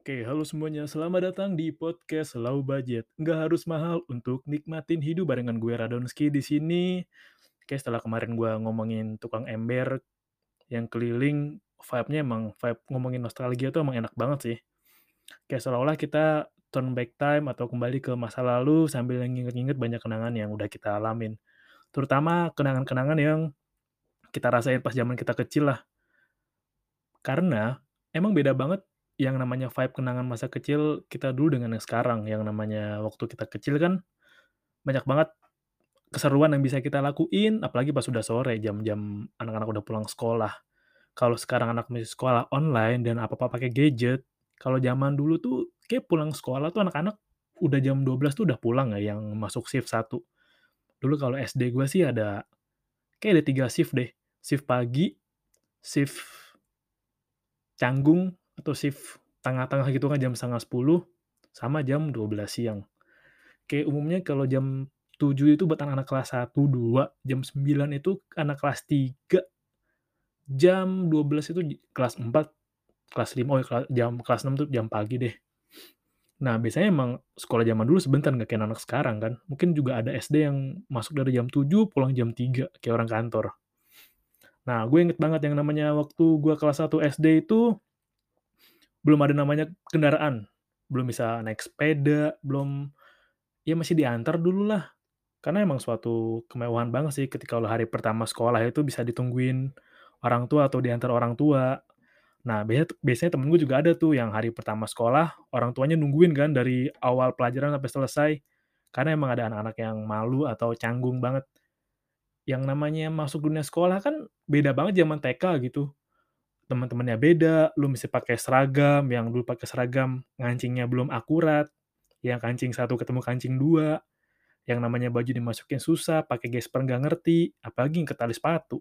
Oke, halo semuanya. Selamat datang di podcast Low Budget. Nggak harus mahal untuk nikmatin hidup barengan gue Radonski di sini. Oke, setelah kemarin gue ngomongin tukang ember yang keliling, vibe-nya emang vibe ngomongin nostalgia tuh emang enak banget sih. Kayak seolah-olah kita turn back time atau kembali ke masa lalu sambil nginget-nginget banyak kenangan yang udah kita alamin. Terutama kenangan-kenangan yang kita rasain pas zaman kita kecil lah. Karena emang beda banget yang namanya vibe kenangan masa kecil kita dulu dengan yang sekarang. Yang namanya waktu kita kecil kan banyak banget keseruan yang bisa kita lakuin, apalagi pas sudah sore, jam-jam anak-anak udah pulang sekolah. Kalau sekarang anak masih sekolah online dan apa-apa pakai gadget, kalau zaman dulu tuh kayak pulang sekolah tuh anak-anak udah jam 12 tuh udah pulang ya yang masuk shift 1. Dulu kalau SD gue sih ada kayak ada tiga shift deh. Shift pagi, shift canggung, atau shift tengah-tengah gitu kan jam setengah 10 sama jam 12 siang. Kayak umumnya kalau jam 7 itu buat anak-anak kelas 1, 2, jam 9 itu anak kelas 3, jam 12 itu kelas 4, kelas 5, oh ya, jam kelas 6 tuh jam pagi deh. Nah, biasanya emang sekolah zaman dulu sebentar nggak kayak anak sekarang kan. Mungkin juga ada SD yang masuk dari jam 7, pulang jam 3, kayak orang kantor. Nah, gue inget banget yang namanya waktu gue kelas 1 SD itu, belum ada namanya kendaraan, belum bisa naik sepeda, belum ya masih diantar dulu lah. Karena emang suatu kemewahan banget sih ketika lo hari pertama sekolah itu bisa ditungguin orang tua atau diantar orang tua. Nah, biasanya, biasanya temen gue juga ada tuh yang hari pertama sekolah, orang tuanya nungguin kan dari awal pelajaran sampai selesai. Karena emang ada anak-anak yang malu atau canggung banget. Yang namanya masuk dunia sekolah kan beda banget zaman TK gitu teman-temannya beda, lu mesti pakai seragam, yang dulu pakai seragam ngancingnya belum akurat, yang kancing satu ketemu kancing dua, yang namanya baju dimasukin susah, pakai gesper nggak ngerti, apalagi ke tali sepatu.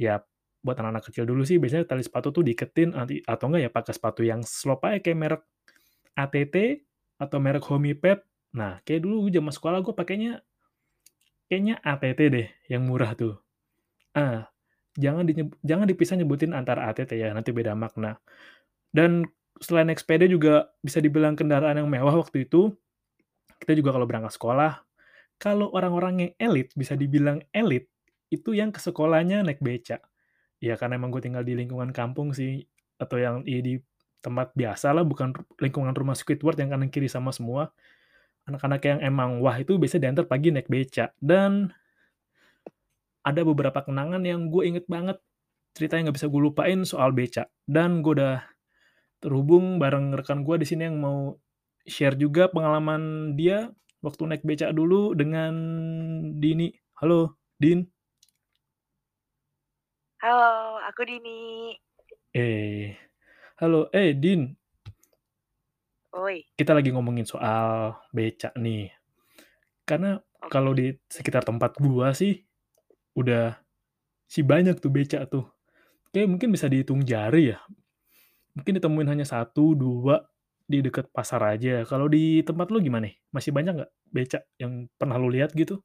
Ya, buat anak-anak kecil dulu sih, biasanya tali sepatu tuh diketin, atau enggak ya pakai sepatu yang slop aja kayak merek ATT, atau merek Homipet. Nah, kayak dulu zaman sekolah gue pakainya, kayaknya ATT deh, yang murah tuh. Ah, jangan jangan dipisah nyebutin antara ATT ya, nanti beda makna. Dan selain naik juga bisa dibilang kendaraan yang mewah waktu itu. Kita juga kalau berangkat sekolah, kalau orang-orang yang elit, bisa dibilang elit, itu yang ke sekolahnya naik beca. Ya karena emang gue tinggal di lingkungan kampung sih, atau yang ya di tempat biasa lah, bukan lingkungan rumah Squidward yang kanan kiri sama semua. Anak-anak yang emang wah itu bisa diantar pagi naik beca. Dan ada beberapa kenangan yang gue inget banget ceritanya nggak bisa gue lupain soal beca dan gue udah terhubung bareng rekan gue di sini yang mau share juga pengalaman dia waktu naik beca dulu dengan Dini. Halo, Din. Halo, aku Dini. Eh, halo, eh Din. Oi. Kita lagi ngomongin soal beca nih. Karena okay. kalau di sekitar tempat gua sih udah si banyak tuh beca tuh. Kayak mungkin bisa dihitung jari ya. Mungkin ditemuin hanya satu, dua di dekat pasar aja. Kalau di tempat lu gimana? Masih banyak nggak beca yang pernah lu lihat gitu?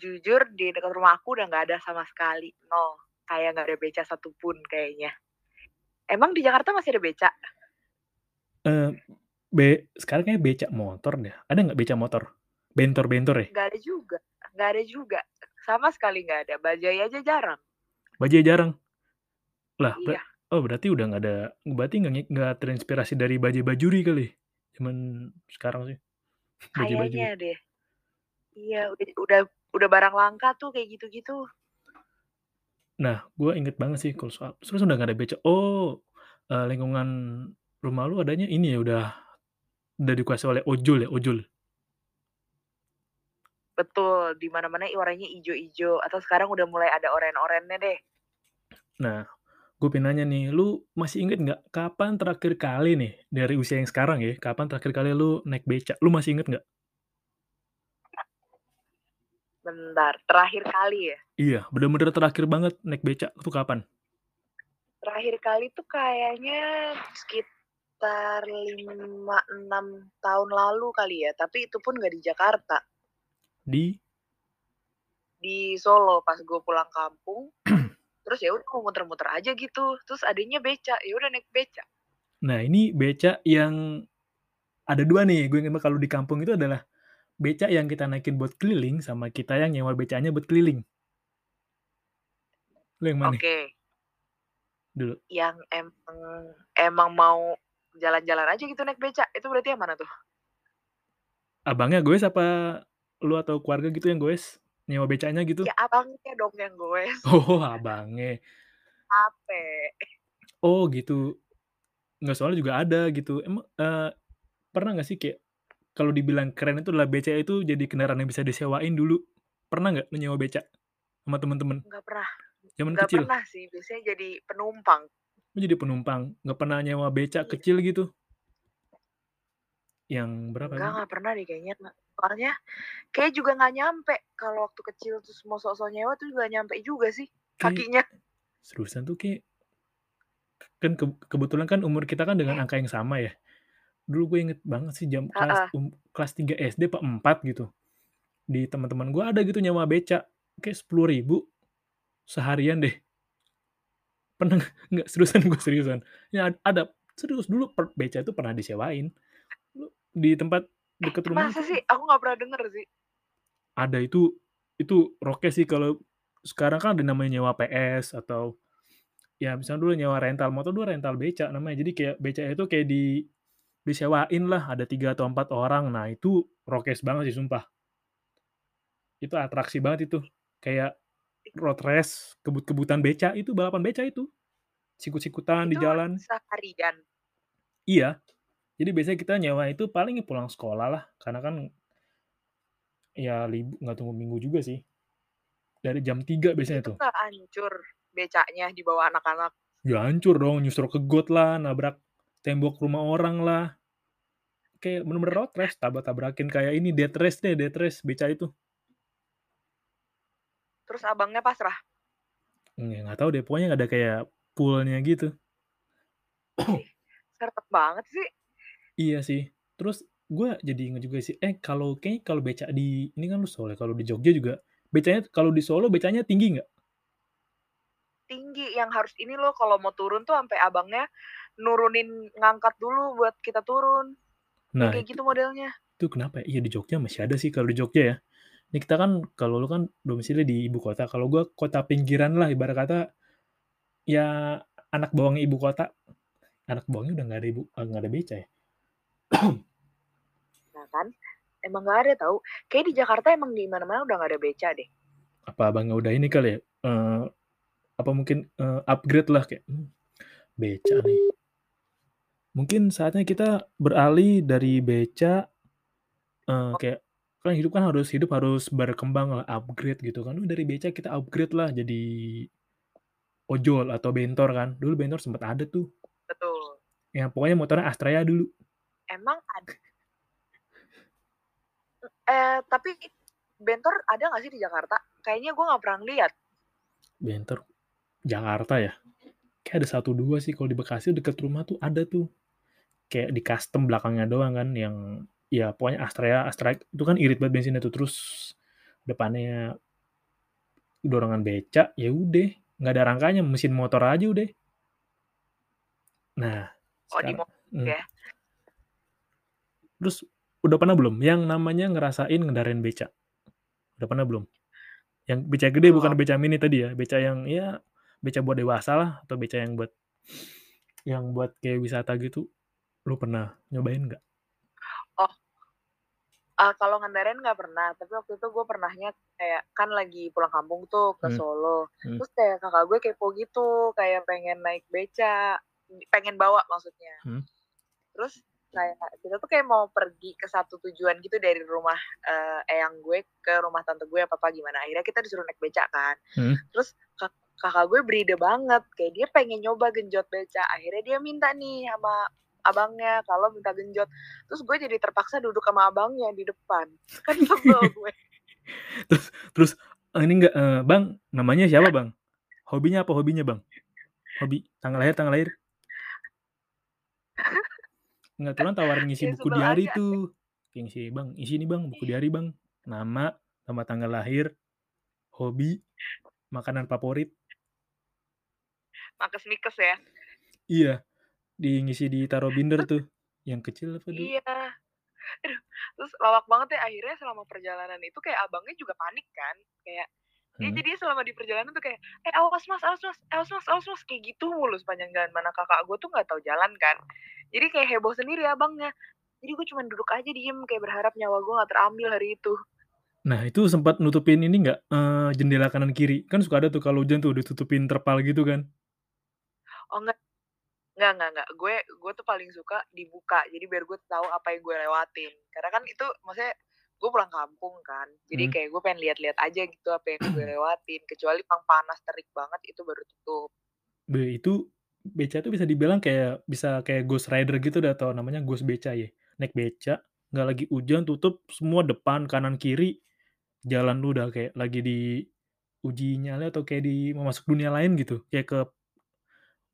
Jujur di dekat rumah aku udah nggak ada sama sekali. No, kayak nggak ada beca satupun kayaknya. Emang di Jakarta masih ada beca? Uh, be sekarang kayak beca motor deh. Ada nggak beca motor? Bentor-bentor ya? Nggak ada juga nggak ada juga sama sekali nggak ada bajai aja jarang bajai jarang lah iya. Oh, berarti udah nggak ada berarti nggak nggak terinspirasi dari Bajaj Bajuri kali? Zaman sekarang sih, Kayaknya Bajuri. deh. Iya, udah udah udah barang langka tuh kayak gitu-gitu. Nah, gue inget banget sih kalau soal terus udah nggak ada beca oh, eee, lingkungan rumah lu adanya ini ya, udah udah dikuasai oleh ojol ya, ojol? Betul, di mana-mana warnanya ijo-ijo atau sekarang udah mulai ada oren-orennya deh. Nah, gue pengen nanya nih, lu masih inget nggak kapan terakhir kali nih, dari usia yang sekarang ya, kapan terakhir kali lu naik beca? Lu masih inget nggak? Bentar, terakhir kali ya? Iya, bener-bener terakhir banget naik beca tuh kapan? Terakhir kali tuh kayaknya sekitar 5, 6 tahun lalu kali ya, tapi itu pun nggak di Jakarta. Di? Di Solo pas gue pulang kampung, terus ya udah mau muter-muter aja gitu, terus adanya beca, ya udah naik beca. Nah, ini beca yang ada 2 nih, gue banget kalau di kampung itu adalah beca yang kita naikin buat keliling sama kita yang nyewa becanya buat keliling. Lu yang mana? Oke. Dulu. Yang emang emang mau jalan-jalan aja gitu naik beca, itu berarti yang mana tuh? Abangnya goes apa lu atau keluarga gitu yang goes? Nyewa becanya gitu? Ya abangnya dong yang goes. Oh, abangnya. Capek. Oh, gitu. Nggak, soalnya juga ada gitu. Emang, eee, pernah nggak sih kayak kalau dibilang keren itu adalah beca itu jadi kendaraan yang bisa disewain dulu. Pernah nggak lu nyewa beca sama temen-temen? Nggak pernah Zaman nggak kecil? pernah sih, biasanya jadi penumpang. Oh, jadi penumpang, nggak pernah nyewa beca Iya. kecil gitu? Yang berapa Enggak, gitu? nggak pernah deh kayaknya. Soalnya kayaknya juga nggak nyampe kalau waktu kecil terus mau sok-sok nyewa tuh nggak nyampe juga sih Kayak kakinya. seriusan tuh kayak kan keb kebetulan kan umur kita kan dengan angka yang sama ya. Dulu gue inget banget sih jam kelas um kelas 3 SD apa 4 gitu, di teman-teman gue ada gitu nyewa beca, kayak 10.000 seharian deh. Pernah nggak? Seriusan, gue seriusan. Ya ad ada, serius dulu per beca itu pernah disewain. Di tempat deket rumah masa sih? Aku nggak pernah denger sih. Ada, itu itu rokes sih kalau sekarang kan ada namanya nyewa PS atau ya misalnya dulu nyewa rental motor, dulu rental beca namanya. Jadi kayak beca itu kayak di disewain lah, ada 3 atau 4 orang. Nah, itu rokes banget sih sumpah. Itu atraksi banget itu, kayak road race, kebut-kebutan beca, itu balapan beca itu. Sikut-sikutan di jalan. seharian? Iya. Jadi biasanya kita nyewa itu paling ya pulang sekolah lah, karena kan ya lib nggak tunggu minggu juga sih. Dari jam 3 biasanya Itu tuh. nggak hancur becanya di bawah anak-anak? Ya hancur dong, nyusruk ke got lah, nabrak tembok rumah orang lah. Kayak bener-bener road race, tabrak-tabrakin kayak ini, death race deh, death race beca itu. Terus abangnya pasrah? Mmm, ya nggak tahu deh, pokoknya ada kayak pool-nya gitu. Ih, serem banget sih. Iya sih. Terus gue jadi inget juga sih, eh kalau kayaknya kalau beca di ini kan lu Solo ya, kalau di Jogja juga becanya kalau di Solo becanya tinggi nggak? Tinggi, yang harus ini loh kalau mau turun tuh ampe abangnya nurunin ngangkat dulu buat kita turun. Nah kayak itu gitu modelnya. itu kenapa ya? Iya di Jogja masih ada sih kalau di Jogja ya. Ini kita kan kalau lu kan domisili di ibu kota, kalau gue kota pinggiran lah ibarat kata, ya anak bawangnya ibu kota. Anak bawangnya udah nggak ada ibu eee, nggak ada beca ya? Nah kan, emang nggak ada tahu. Kayaknya di Jakarta emang di mana-mana udah nggak ada beca deh. Apa abangnya udah ini kali ya, eee, apa mungkin, eee, upgrade lah kayak, mmm, beca nih. Mungkin saatnya kita beralih dari beca, Oh. kayak kan hidup kan harus hidup harus berkembang lah, upgrade gitu kan. Lu dari beca kita upgrade lah jadi ojol atau bentor kan. Dulu bentor sempet ada tuh. Betul. Ya pokoknya motornya Astrea dulu. Emang ad eee, tapi bentor ada nggak sih di Jakarta? Kayaknya gue nggak pernah lihat. Bentor, Jakarta ya? Kayak ada 1, 2 sih kalau di Bekasi deket rumah tuh ada tuh. Kayak di-custom belakangnya doang kan yang ya pokoknya Astrea Astra itu kan irit banget bensinnya tuh, terus depannya dorongan beca, ya udah, nggak ada rangkanya, mesin motor aja udah. Nah, Oh di sekarang mo mmm. ya? Terus udah pernah belum yang namanya ngerasain ngendarain beca? Udah pernah belum? Yang beca gede bukan Belum. beca mini tadi ya, beca yang ya beca buat dewasa lah atau beca yang buat Yang buat kayak wisata gitu, lu pernah nyobain nggak? Oh. Eee, kalau ngendarin nggak pernah, tapi waktu itu gue pernahnya kayak kan lagi pulang kampung tuh ke Mmm, Solo, mhm. terus kayak kakak gue kepo gitu, kayak pengen naik beca, pengen bawa maksudnya. Mhm. Terus kayak kita tuh kayak mau pergi ke satu tujuan gitu dari rumah, eee, eyang gue ke rumah tante gue apa apa gimana, akhirnya kita disuruh naik beca kan. Mhm. Terus kak kakak gue beride banget, kayak dia pengen nyoba genjot beca, akhirnya dia minta nih sama abangnya kalau minta genjot, terus gue jadi terpaksa duduk sama abangnya di depan, kan sebel gue. Terus terus, eee, ini enggak, eee, "Bang, namanya siapa Bang? Hobinya apa hobinya Bang? Hobi, tanggal lahir tanggal lahir?" Enggak, aturan tawarin ngisi buku diari aja. tuh, kayak ngisi, "Bang, isi nih Bang, buku diari Bang, nama, sama tanggal lahir, hobi, makanan favorit." Makes-mikes ya. Iya, di ngisi ditaruh binder tuh, yang kecil apa dulu? Iya. Aduh, terus lawak banget ya, akhirnya selama perjalanan itu kayak abangnya juga panik kan, kayak dia Mhm. jadinya selama di perjalanan tuh kayak, "Eh, awas Mas awas Mas awas Mas awas Mas," kayak gitu mulu sepanjang jalan, mana kakak gue tuh nggak tahu jalan kan. Jadi kayak heboh sendiri abangnya, jadi gue cuman duduk aja diem kayak berharap nyawa gue nggak terambil hari itu. Nah, itu sempat nutupin ini nggak, eee, jendela kanan kiri? Kan suka ada tuh kalau hujan tuh ditutupin terpal gitu kan. Oh enggak, enggak enggak enggak, gue gue tuh paling suka dibuka, jadi biar gue tahu apa yang gue lewatin. Karena kan itu maksudnya gue pulang kampung kan, jadi Mhm. kayak gue pengen lihat-lihat aja gitu apa yang gue lewatin, kecuali emang panas terik banget itu baru tutup. Beh, itu beca tuh bisa dibilang kayak bisa kayak Ghost Rider gitu dah atau namanya ghost beca ya. Naik beca, nggak lagi hujan tutup semua depan, kanan, kiri, jalan lu udah kayak lagi di uji nyali atau kayak di mau masuk dunia lain gitu, kayak ke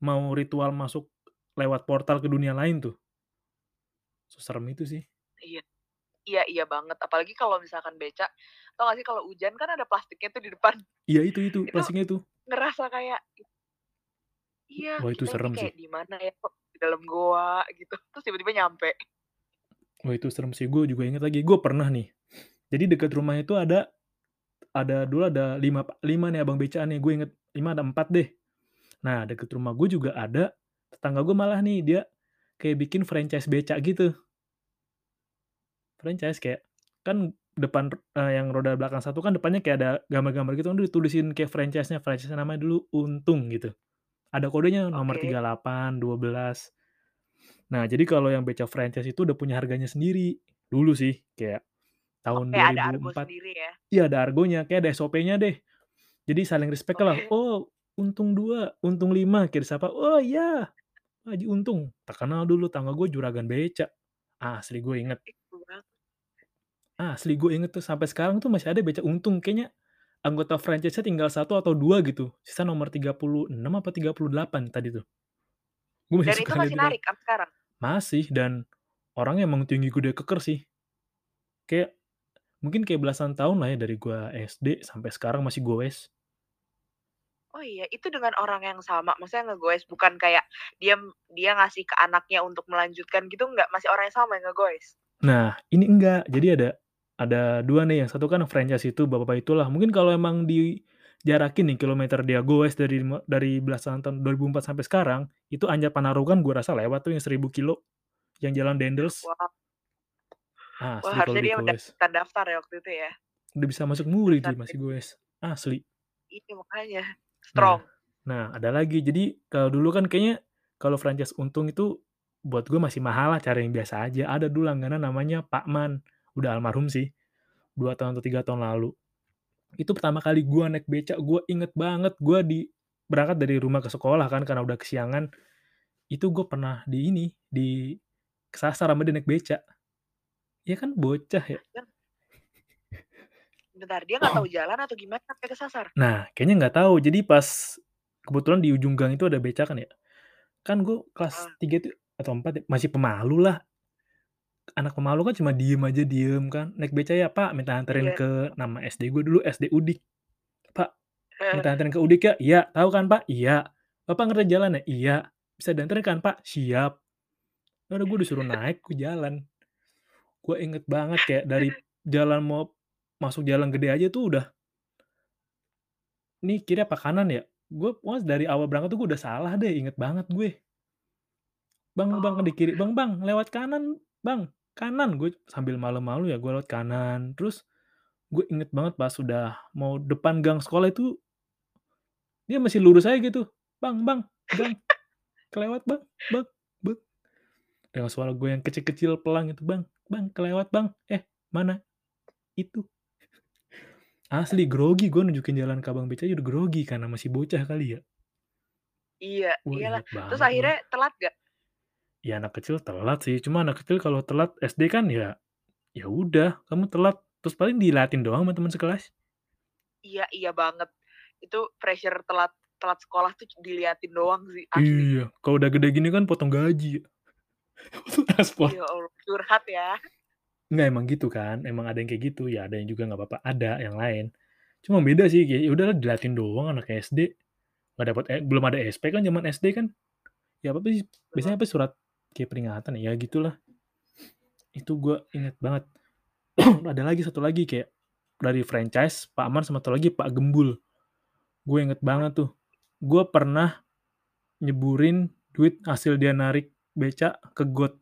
mau ritual masuk lewat portal ke dunia lain tuh. Seserem itu sih. Iya. Iya iya banget, apalagi kalau misalkan beca, tau nggak sih kalau hujan kan ada plastiknya tuh di depan. Iya itu itu, Itu plastiknya itu. ngerasa kayak iya, Wah, itu kita serem kayak sih. di mana ya, kok di dalam goa gitu, terus tiba-tiba nyampe. Wah, itu serem sih, gue juga inget lagi, gue pernah nih, jadi dekat rumah itu ada ada dulu ada 5 pa 5 nih abang becaan nih, gue inget 5 ada 4 deh. Nah, deket rumah gue juga ada tetangga gue malah nih, dia kayak bikin franchise beca gitu. Franchise, kayak kan depan, eee, yang roda belakang satu kan depannya kayak ada gambar-gambar gitu kan, ditulisin kayak franchise-nya, franchise-nya namanya dulu Untung gitu. Ada kodenya nomor Oke. 38, 12. Nah, jadi kalau yang beca franchise itu udah punya harganya sendiri, dulu sih, kayak tahun Oke, dua ada argo sendiri ya. iya, ada argonya, kayak ada SOP-nya deh. Jadi saling respect-lah, Oke. "Oh, Untung 2, Untung 5," kayak disapa, "Oh iya, Haji Untung," terkenal dulu tetangga gue juragan beca, asli gue inget. Banget. Asli gue inget tuh, sampai sekarang tuh masih ada beca Untung, kayaknya anggota franchise-nya tinggal 1 atau 2 gitu, sisa nomor 36 apa 38 tadi tuh. Gue masih Dan itu suka masih narik sampai sekarang? Masih, dan orangnya emang tinggi, gede, keker sih. Kayak mungkin kayak belasan tahun lah ya dari gue SD sampai sekarang masih goes. Oh iya, itu dengan orang yang sama, maksudnya ngegoes, bukan kayak dia dia ngasih ke anaknya untuk melanjutkan gitu enggak? Masih orang yang sama yang ngegoes? Nah, ini enggak, jadi ada ada 2 nih, yang satu kan franchise itu bapak-bapak itulah, mungkin kalau emang dijarakin nih kilometer dia goes dari dari belasan tahun 2004 sampai sekarang, itu Anjar Panarukan gue rasa lewat tuh yang 1000 kilo, yang jalan Dendels. Wah. Wah, Asli kalau harusnya di dia udah goes. ikutan daftar ya waktu itu ya. Udah bisa masuk MURI dia masih goes, asli. Iya makanya, Nah strong. nah, ada lagi, jadi kalau dulu kan kayaknya kalau franchise Untung itu buat gue masih mahal lah, cari yang biasa aja. Ada dulu langganan namanya Pakman, udah almarhum sih, 2 tahun atau 3 tahun lalu. Itu pertama kali gue naik beca, gue inget banget, gue di berangkat dari rumah ke sekolah kan karena udah kesiangan, itu gue pernah di ini, di kesasar sama dia naik beca. Ya kan bocah ya. Dan Bentar, dia nggak tahu jalan atau gimana sampai kesasar? Nah, kayaknya nggak tahu, jadi pas kebetulan di ujung gang itu ada beca kan ya, kan gue kelas Heeh. 3 tuh atau 4 ya, masih pemalu lah. Anak pemalu kan cuma diem aja, diem kan, "Naik beca ya Pak?" Minta anterin Iya. ke nama SD gue dulu SD Udik. "Pak, Heeh. minta anterin ke Udik ya?" "Iya." "Tahu kan Pak?" "Iya." "Bapak ngerti jalan ya?" "Iya." "Bisa dianterin kan Pak?" "Siap." Ya udah gue disuruh naik, gue jalan. Gue inget banget kayak dari jalan mau masuk jalan gede aja tuh udah "Ini kiri apa kanan ya?" Gue pokoknya dari awal berangkat tuh gue udah salah deh, inget banget gue. "Bang bang," Oh. di kiri, "Bang Bang, lewat kanan Bang, kanan!" Gue sambil malu-malu ya gue lewat kanan, terus gue inget banget pas udah mau depan gang sekolah itu dia masih lurus aja gitu, "Bang Bang, gang, kelewat Bang, Bang, Bang." Dengan suara gue yang kecil-kecil pelan gitu, "Bang Bang, kelewat Bang, eh mana? Itu." Asli grogi gue nunjukin jalan ke abang becanya udah grogi karena masih bocah kali ya. Iya, Wah, iyalah. Terus akhirnya telat nggak? Ya anak kecil telat sih, cuma anak kecil kalau telat SD kan ya, ya udah kamu telat, terus paling diliatin doang sama temen sekelas. Iya iya banget. Itu pressure telat telat sekolah tuh diliatin doang sih, asli. Iya, kalau udah gede gini kan potong gaji. Potong transport. Ya Allah, curhat ya. Enggak, emang gitu kan, emang ada yang kayak gitu, ya ada yang juga nggak apa-apa, ada yang lain. Cuma beda sih, ya udahlah diliatin doang anak SD, nggak dapet e belum ada SP kan zaman SD kan. Ya apa sih, biasanya apa surat kayak peringatan ya, gitulah. Itu gue inget banget. Ada lagi, satu lagi kayak dari franchise Pak Aman sama satu lagi Pak Gembul. Gue inget banget tuh, gue pernah nyeburin duit hasil dia narik beca ke got.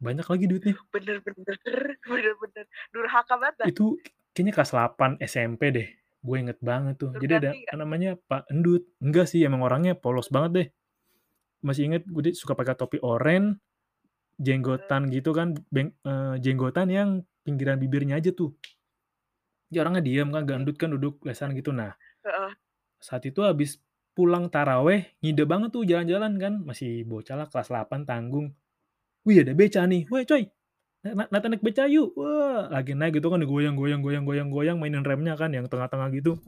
Banyak lagi duitnya. Bener bener, bener bener. Durhaka banget dah. Itu kayaknya kelas 8 SMP deh, gue inget banget tuh. Jadi ada nggak? namanya Pak Endut, enggak sih emang orangnya polos banget deh. Masih inget gue suka pakai topi oranye. Jenggotan gitu kan, beng eee, jenggotan yang pinggiran bibirnya aja tuh. Dia orangnya diem kan, Oke. gendut kan, duduk lesehan gitu. Nah saat itu habis pulang tarawih, ngide banget tuh jalan-jalan kan, masih bocah lah kelas 8 tanggung. "Wih ada beca nih, woi coy, na na naik beca yuk!" Wah, lagi naik gitu kan digoyang goyang goyang goyang goyang, mainin remnya kan yang tengah-tengah gitu.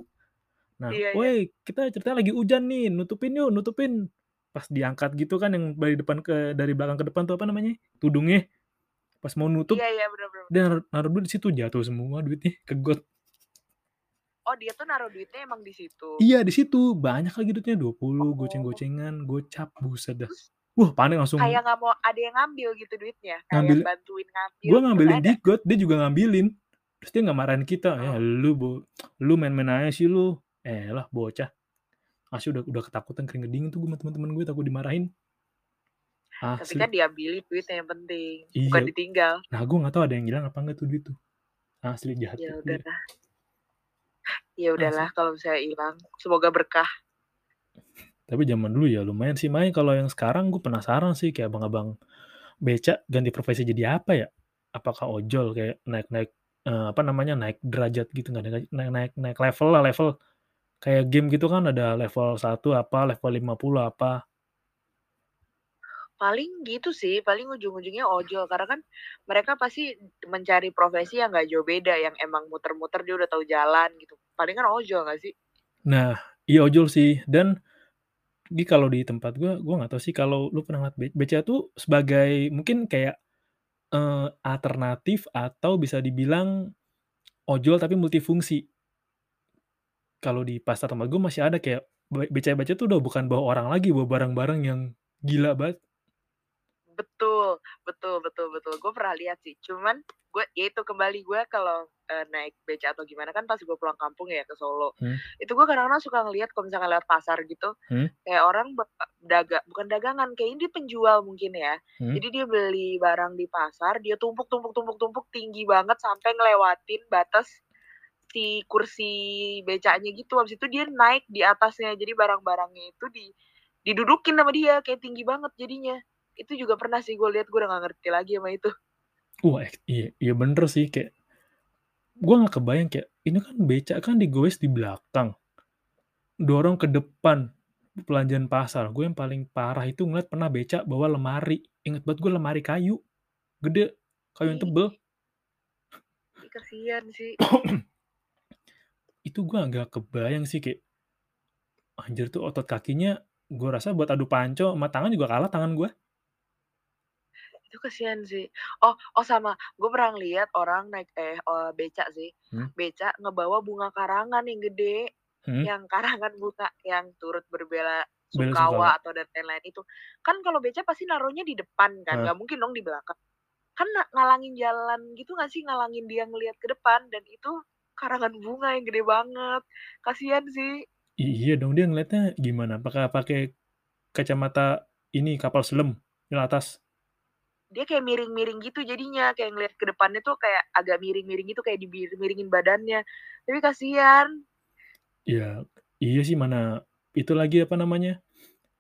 Nah, Iya iya. "Woi, kita ceritanya lagi hujan nih, nutupin yuk, nutupin." Pas diangkat gitu kan yang dari depan ke dari belakang ke depan tuh apa namanya, tudungnya, pas mau nutup, Iya iya, bener bener dia naruh naruh duit di situ, jatuh semua duitnya ke got. Oh, dia tuh naruh duitnya emang di situ? Iya di situ, banyak lagi duitnya, 20, Oh. goceng-gocengan, gocap, buset dah. Wah panik langsung kayak nggak mau ada yang ngambil gitu duitnya? Kayak Ngambil bantuin ngambil gue gitu, ngambilin di got, dia juga ngambilin. Terus dia nggak marahin kita, "Ya Oh. lu bo lu main-main aja sih lu." Elah bocah. Asli udah udah ketakutan keringet dingin tuh gue sama temen-temen gue takut dimarahin. Tapi kan diambilin duitnya yang penting, bukan Iya. ditinggal. Nah gue nggak tahu ada yang hilang apa enggak tuh duit tuh. Asli jahat Ya banget dia. udahlah. Ya udahlah kalau misalnya ilang, semoga berkah. Tapi zaman dulu ya lumayan sih, makanya kalau yang sekarang gue penasaran sih kayak abang-abang beca ganti profesi jadi apa ya? Apakah ojol kayak naik-naik, eee, apa namanya, naik derajat gitu, nggak naik naik naik level lah, level. Kayak game gitu kan ada level 1 apa, level 50 apa. Paling gitu sih, paling ujung-ujungnya ojol, karena kan mereka pasti mencari profesi yang nggak jauh beda, yang emang muter-muter dia udah tahu jalan gitu. Palingan ojol nggak sih? Nah, iya ojol sih dan di kalau di tempat gue, gue nggak tahu sih kalau lu pernah ngeliat be beca tuh sebagai mungkin kayak, eee, alternatif atau bisa dibilang ojol tapi multifungsi. Kalau di pasar tempat gue masih ada kayak be beca-beca tuh udah bukan bawa orang lagi, bawa barang-barang yang gila banget. Betul, betul betul betul, gue pernah lihat sih, cuman gue ya itu kembali, gue kalau, eee, naik beca atau gimana kan pas gue pulang kampung ya ke Solo, Hmm. itu gue kadang-kadang suka ngelihat kalau misalkan lewat pasar gitu, Hmm. kayak orang be daga bukan dagangan, kayaknya dia penjual mungkin ya. Hmm. Jadi dia beli barang di pasar, dia tumpuk tumpuk tumpuk tumpuk tinggi banget sampai ngelewatin batas si kursi becanya gitu, habis itu dia naik di atasnya, jadi barang-barangnya itu di didudukin sama dia, kayak tinggi banget jadinya. Itu juga pernah sih gue lihat, gue udah nggak ngerti lagi sama itu. Wah, ek iya iya bener sih kayak gue nggak kebayang kayak, ini kan beca kan digowes di belakang. Dorong ke depan, belanjaan pasar. Gue yang paling parah itu ngeliat pernah beca bawa lemari, inget banget gue lemari kayu, gede, kayu yang tebel. Ih. Ih, kasihan sih. Itu gue nggak kebayang sih kayak anjir tuh otot kakinya, gue rasa buat adu panco sama tangan juga kalah tangan gue. Itu kasihan sih. Oh oh sama, gue pernah ngelihat orang naik eh, eee, beca sih, Hmm. beca ngebawa bunga karangan yang gede, Hmm. yang karangan bunga yang turut berbela sungkawa atau dan lain-lain itu. Kan kalau beca pasti naruhnya di depan kan, nggak mungkin dong di belakang. Kan ngalangin jalan gitu nggak sih, ngalangin dia ngelihat ke depan dan itu karangan bunga yang gede banget, kasihan sih. Iya dong, dia ngeliatnya gimana? Apakah pakai kacamata ini kapal selam yang atas? Dia kayak miring-miring gitu jadinya, kayak ngeliat ke depannya tuh kayak agak miring-miring gitu, kayak dimiring-miringin badannya. Tapi kasihan. Ya, iya sih mana itu lagi apa namanya,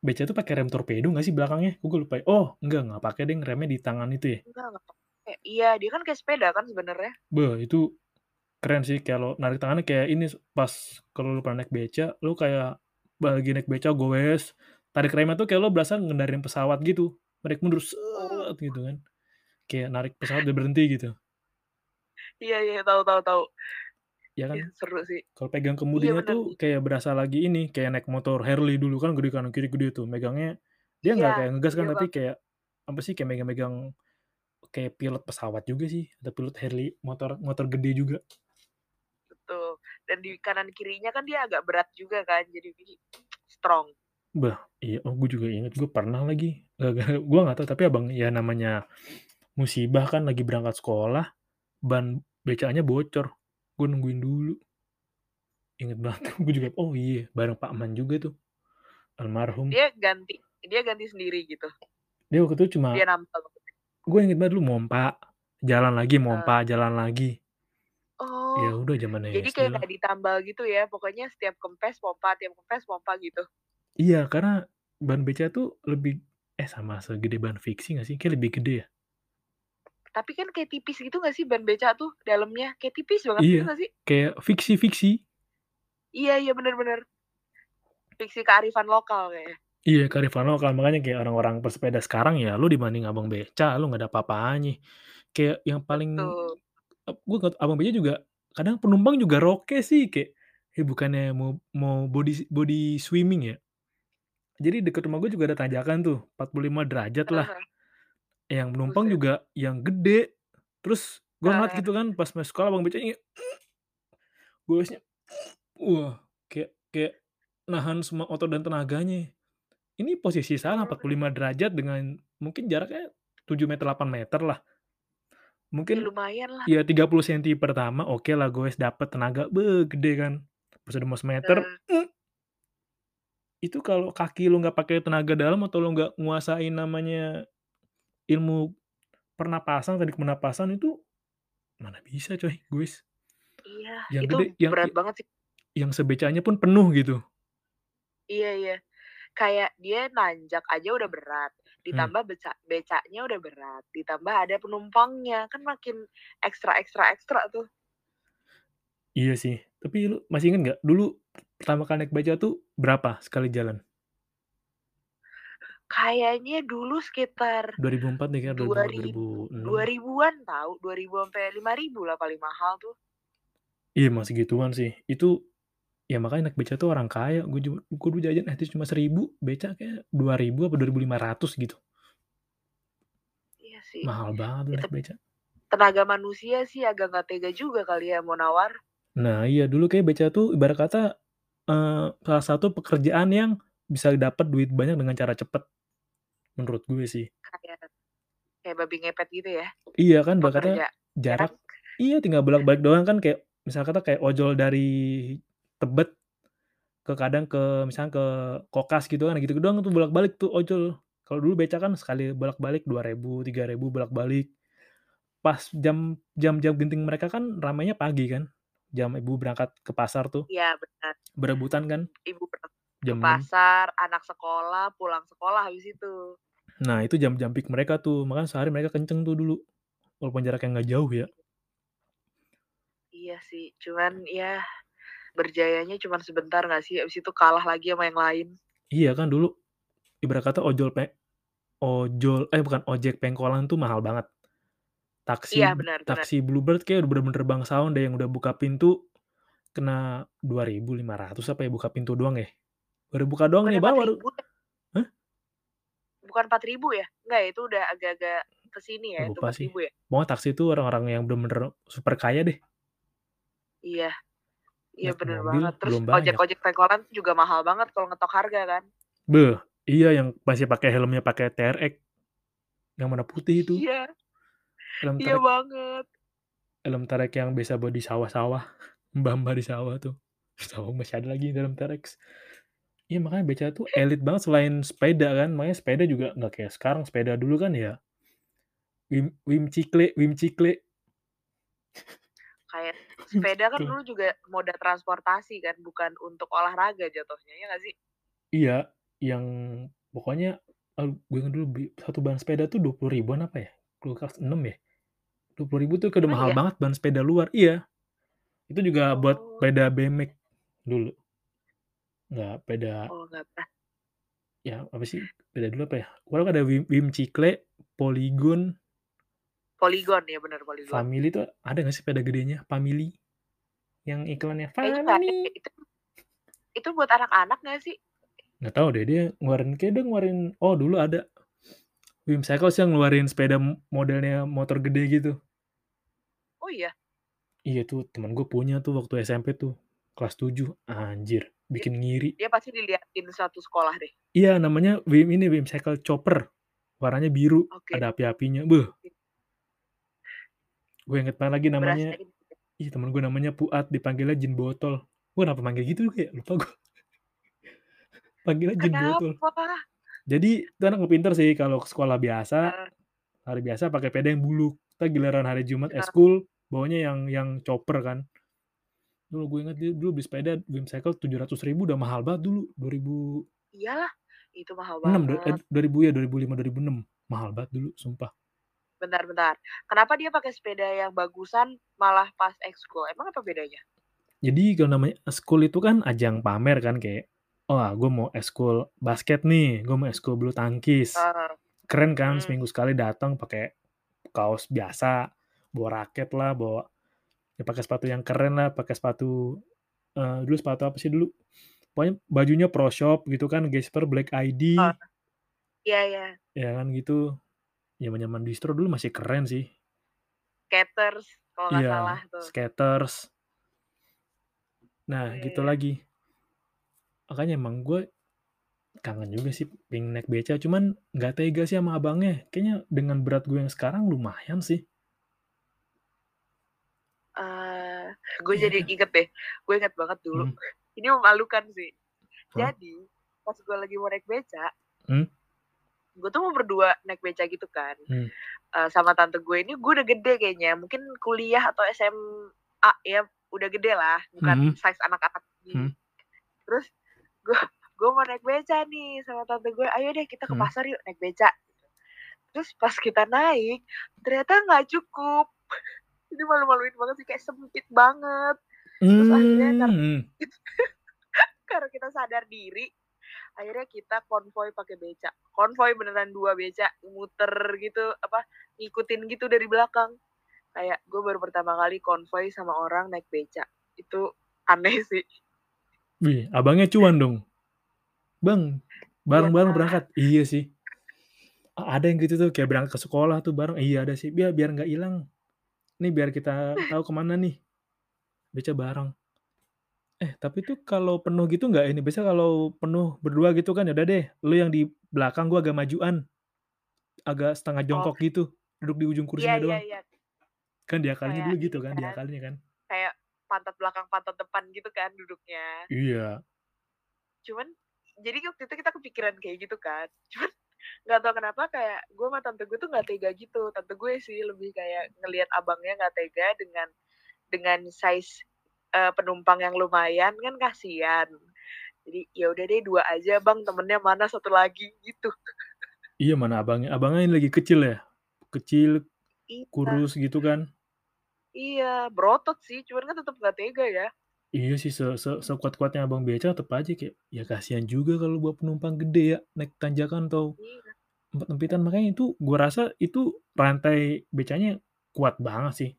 beca tuh pakai rem torpedo nggak sih belakangnya? Gue lupa. Oh, enggak enggak pakai deng, remnya di tangan itu ya? Enggak enggak pakai. Iya, dia kan kayak sepeda kan sebenarnya. Beh, itu keren sih kalau narik tangannya kayak ini pas kalau lu pernah naik beca, lu kayak lagi naik beca goes, tarik remnya tuh kayak lu berasa ngendarin pesawat gitu, narik mundur Oh. gitu kan. Kayak narik pesawat biar berhenti gitu. Iya iya, tahu tahu tahu. Ya kan? seru sih. Kalau pegang Iya kemudinya bener tuh kayak berasa lagi ini, kayak naik motor Harley dulu kan gede kanan kiri gede tuh, megangnya dia Iya, nggak kayak ngegas kan, iya tapi kayak apa sih, kayak megang-megang kayak pilot pesawat juga sih, atau pilot Harley, motor motor gede juga. Dan di kanan kirinya kan dia agak berat juga kan, jadi strong. Bah, iya, oh gue juga inget, gue pernah lagi, gara-gara gue nggak tahu, tapi abang ya namanya musibah kan lagi berangkat sekolah, ban becanya bocor, gue nungguin dulu. Inget banget, gue juga, oh iya, bareng Pak Man juga tuh, almarhum. Dia ganti dia ganti sendiri gitu? Dia waktu itu cuma Dia maksudnya? gue inget banget dulu mompa, jalan lagi, mompa, jalan lagi. Ya Oh, udah zamannya jadi kayak nggak ditambal gitu ya, pokoknya setiap kempes pompa tiap kempes pompa gitu? Iya, karena ban beca tuh lebih eh sama segede ban fiksi nggak sih? Kayaknya lebih gede ya? Tapi kan kayak tipis gitu nggak sih ban beca tuh dalamnya? Kayak tipis banget gitu Iya, nggak sih? kayak fiksi-fiksi. Iya iya, bener bener. Fiksi kearifan lokal kayaknya. Iya, kearifan lokal, makanya kayak orang-orang pesepeda sekarang ya, lu dibanding abang beca, lu nggak ada apa-apanya. Kayak yang paling ep gue abang beca juga kadang penumpang juga roke sih, kayak, ya bukannya mau mau body body swimming ya. Jadi deket rumah gue juga ada tanjakan tuh, 45 derajat lah. Yang penumpang Buset. juga yang gede, terus gue ngeliat gitu kan pas masuk sekolah abang becanya goesnya, wah, kayak kayak nahan semua otot dan tenaganya. Ini posisi salah Oh, empat iya. puluh lima derajat dengan mungkin jaraknya 7 meter, 8 meter lah. Ya Mungkin, lumayan lah. ya 30 senti pertama okelah goes dapet tenaga, beh gede kan. Pas udah mau semeter, Heeh. itu kalau kaki lu nggak pakai tenaga dalam atau lu nggak nguasain namanya ilmu pernapasan, teknik pernapasan itu, mana bisa coy goes. Iya, Yang itu gede, yang berat banget sih. yang sebecanya pun penuh gitu. Iya iya, kayak dia nanjak aja udah berat, Mmm. ditambah beca becanya udah berat, ditambah ada penumpangnya, kan makin ekstra ekstra ekstra tuh. Iya sih, tapi lu masih inget nggak, dulu pertama kali naik beca tuh berapa sekali jalan? Kayaknya dulu sekitar 2004 deh ribu enam. dua ribuan tahu, 2000 sampai 5000 lah paling mahal tuh. Iya, emang segituan sih. Itu, ya makanya naik beca tuh orang kaya, gue juga gue dulu jajan SD cuma Rp1.000, beca kayaknya Rp2.000 apa Rp2.500 gitu. Iya sih, Mahal banget itu naik beca. tenaga manusia sih agak nggak tega juga kali ya mau nawar. Nah iya, dulu kayaknya beca tuh ibarat kata, eee, salah satu pekerjaan yang bisa dapet duit banyak dengan cara cepet, menurut gue sih. Kayak kayak babi ngepet gitu ya, Iya kan, ibarat kata pekerjaan. jarak iya tinggal bolak-balik doang kan kayak misal kata kayak ojol dari Tebet, ke kadang ke misalnya ke Kokas gitu kan, gitu doang tuh bolak-balik tuh ojol. Kalau dulu beca kan sekali bolak-balik Rp2.000, Rp3.000 bolak-balik. Pas jam jam-jam genting mereka kan ramainya pagi kan, jam ibu berangkat ke pasar tuh. Iya benar. Berebutan kan. Ibu berangkat ke Jam 6. pasar, anak sekolah, pulang sekolah habis itu. Nah itu jam-jam peak mereka tuh, makanya sehari mereka kenceng tuh dulu, walaupun jaraknya nggak jauh ya. Iya sih, cuman ya, berjayanya cuman sebentar nggak sih, habis itu kalah lagi sama yang lain. Iya kan dulu, ibarat kata ojol pe ojol eh bukan, ojek pengkolan tuh mahal banget. Iya, Taksi benar benar. taksi Bluebird kayaknya udah bener-bener bangsawan deh yang udah buka pintu, kena Rp2.500 apa ya, buka pintu doang ya. Baru buka doang nih baru 4000 ya? hah? Bukan Rp4.000 ya? Enggak ya, itu udah agak-agak ke sini ya, itu Lupa sih, Rp4.000 ya? pokoknya taksi itu orang-orang yang bener-bener super kaya deh. Iya, iya bener mobil banget, terus belum banyak. ojek-ojek pengkolan juga mahal banget kalau ngetok harga kan. Beh, iya yang masih pakai helmnya pakai TRX, yang warna putih itu. Iya. Helm Iya banget. Helm trek yang biasa buat di sawah-sawah, mbah-mbah di sawah tuh. Sama masih ada lagi dalam T-Rex. Iya makanya BCA tuh elit banget selain sepeda kan, makanya sepeda juga nggak kayak sekarang, sepeda dulu kan ya Wim Wim Cikle Wim Cikle. Kayak sepeda kan dulu juga moda transportasi kan, bukan untuk olahraga jatuhnya, ya nggak sih? Iya, yang pokoknya, gue inget dulu 1 ban sepeda tuh Rp20.000-an apa ya, waktu kelas 6 ya. Rp20.000 tuh kayak udah Emang mahal iya? banget ban sepeda luar, iya. Itu juga buat Oh. sepeda BMX dulu. Nggak sepeda Oh. Ya, apa sih, sepeda dulu apa ya, pokoknya ada Wim Wim Cikle, Polygon Polygon, ya bener Polygon. Family tuh ada nggak sih sepeda gedenya, Family? Yang iklannya, "Family." deh, itu itu buat anak-anak nggak sih? Nggak tahu deh, dia ngeluarin kayaknya dia ngeluarin oh dulu ada. Wim Cycles yang ngeluarin sepeda modelnya motor gede gitu. Oh iya? Iya tuh, temen gue punya tuh waktu SMP tuh, kelas 7, anjir Dia bikin ngiri. dia pasti diliatin satu sekolah deh. Iya, namanya Wim ini, Wim Cycle Chopper, warnanya biru, Oke. ada api-apinya, beh. Gue inget banget lagi namanya Berasa ih temen gue namanya Puat, dipanggilnya Jin Botol. Gue kenapa manggil gitu ya, lupa gue. Panggilnya Jin Botol. Kenapa? Jadi, itu anak pinter sih kalau ke sekolah biasa, Heeh. hari biasa pakai sepeda yang buluk, entar giliran hari Jumat Heeh. ekskul, bawanya yang yang chopper kan. Dulu gue inget dia dulu beli sepeda Wim Cycle Rp700.000 udah mahal banget dulu, 2000 Iyalah, itu mahal 6 du eh, banget. 2000 ya, 2005, 2006. Mahal banget dulu, sumpah. Bentar bentar, kenapa dia pakai sepeda yang bagusan malah pas ekskul, emang apa bedanya? Jadi kalau namanya ekskul itu kan ajang pamer kan kayak, "Wah gue mau ekskul basket nih, gue mau ekskul bulu tangkis." Heeh. Keren kan Mhm. seminggu sekali datang pakai kaos biasa, bawa raket lah, bawa ya pakai sepatu yang keren lah, pakai sepatu, eee, dulu sepatu apa sih dulu, pokoknya bajunya pro shop gitu kan, gesper Black. ID. Iya iya. Ya kan gitu. Zaman-zaman distro dulu masih keren sih. Skechers kalau nggak Iya, salah tuh. Skechers. Nah, Iya gitu iya. lagi. Makanya emang gue kangen juga sih pengen naik beca, cuman nggak tega sih sama abangnya. Kayaknya dengan berat gue yang sekarang lumayan sih. Eee, gue Iya jadi kan? inget deh, gue inget banget dulu, Mhm. ini memalukan sih. Hah? Jadi, pas gue lagi mau naik beca Mmm. Gue tuh mau berdua naik beca gitu kan, Mmm. eee, sama tante gue ini gue udah gede kayaknya, mungkin kuliah atau SMA ya, udah gede lah, bukan Mhm. size anak-anak. Mhm. Terus gue gue mau naik beca nih sama tante gue, "Ayo deh kita ke Mhm. pasar yuk naik beca." Terus pas kita naik, ternyata nggak cukup. Ini malu-maluin banget sih, kayak sempit banget. Terus akhirnya karena Mmm. karena kita sadar diri, akhirnya kita konvoi pakai beca. Konvoi beneran 2 beca, muter gitu, apa, ngikutin gitu dari belakang. Kayak gue baru pertama kali konvoi sama orang naik beca. Itu aneh sih. Wih, abangnya cuan dong. "Bang, bareng-bareng Iya. berangkat." Iya sih. Ada yang gitu tuh, kayak berangkat ke sekolah tuh bareng iya ada sih, "Biar biar nggak ilang. Nih biar kita tahu ke mana nih." Beca bareng. Eh, tapi tuh kalau penuh gitu nggak ini, biasanya kalau penuh berdua gitu kan, ya udah deh, lu yang di belakang, gue agak majuan. Agak setengah Oh. jongkok gitu, duduk di ujung Iya kursinya iya doang. iya. Kan diakalinnya Kayak dulu gitu ini kan, kan, diakalinnya kan. kayak pantat belakang, pantat depan gitu kan duduknya. Iya. Cuman, jadi waktu itu kita kepikiran kayak gitu kan, cuman nggak tahu kenapa kayak gue sama tante gue tuh nggak tega gitu. Tante gue sih lebih kayak ngelihat abangnya nggak tega dengan dengan size, eee, penumpang yang lumayan kan kasihan. Jadi, "Ya udah deh 2 aja Bang, temennya mana 1 lagi?" Gitu. Iya, mana abangnya, abangnya yang lagi kecil ya? Kecil, Iya. kurus gitu kan. Iya, berotot sih, cuman kan tetep nggak tega ya. Iya sih, se se sekuat-kuatnya abang beca tetep aja kayak, ya kasihan juga kalau bawa penumpang gede ya, naik tanjakan atau Iya. empit-empitan. Makanya itu gue rasa itu rantai becanya kuat banget sih.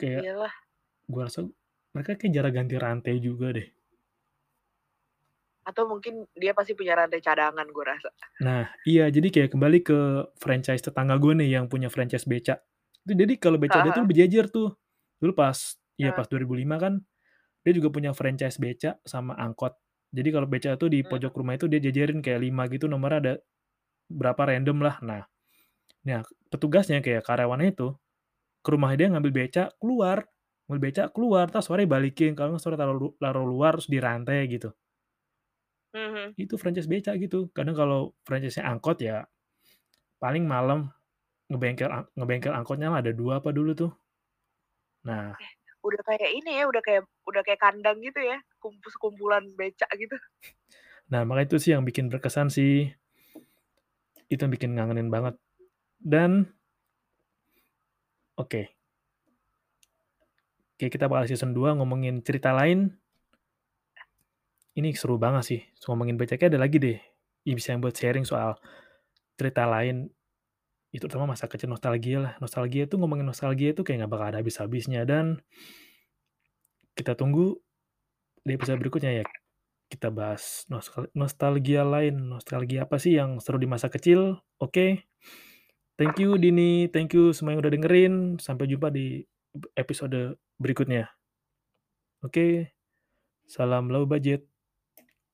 Kayak, Iyalah. Gue rasa mereka kayak jarang ganti rantai juga deh. Atau mungkin dia pasti punya rantai cadangan gue rasa. Nah, iya, jadi kayak kembali ke franchise tetangga gue nih yang punya franchise beca. Itu jadi kalau beca dia tuh berjejer tuh. Dulu pas ya pas 2005 kan, dia juga punya franchise beca sama angkot. Jadi kalau beca tuh di Mhm. pojok rumah itu dia jejerin kayak 5 gitu nomornya ada berapa random lah. Nah nah petugasnya kayak karyawannya itu, ke rumah dia ngambil beca, keluar, mobil becak keluar, entar sore balikin, kalau enggak sore taruh taruh luar terus dirantai gitu. Mhm. Itu franchise becak gitu. Kadang kalau franchise-nya angkot ya, paling malam ngebengkel ngebengkel angkotnya mah ada 2 apa dulu tuh. Nah udah kayak ini ya, udah kayak udah kayak kandang gitu ya, kumpu sekumpulan becak gitu. Nah, makanya itu sih yang bikin berkesan sih. Itu yang bikin ngangenin banget. Dan Oke. Oke, kita bakal season 2 ngomongin cerita lain. Ini seru banget sih, ngomongin becaknya ada lagi deh, yang bisa buat sharing soal cerita lain. Itu terutama masa kecil nostalgia lah, nostalgia itu ngomongin nostalgia itu kayak nggak bakal ada habis-habisnya. Dan kita tunggu di episode berikutnya ya, kita bahas nostalgia lain, nostalgia apa sih yang seru di masa kecil, oke. Thank you Dini, thank you semua yang udah dengerin, sampai jumpa di ep episode berikutnya. Oke, salam low budget.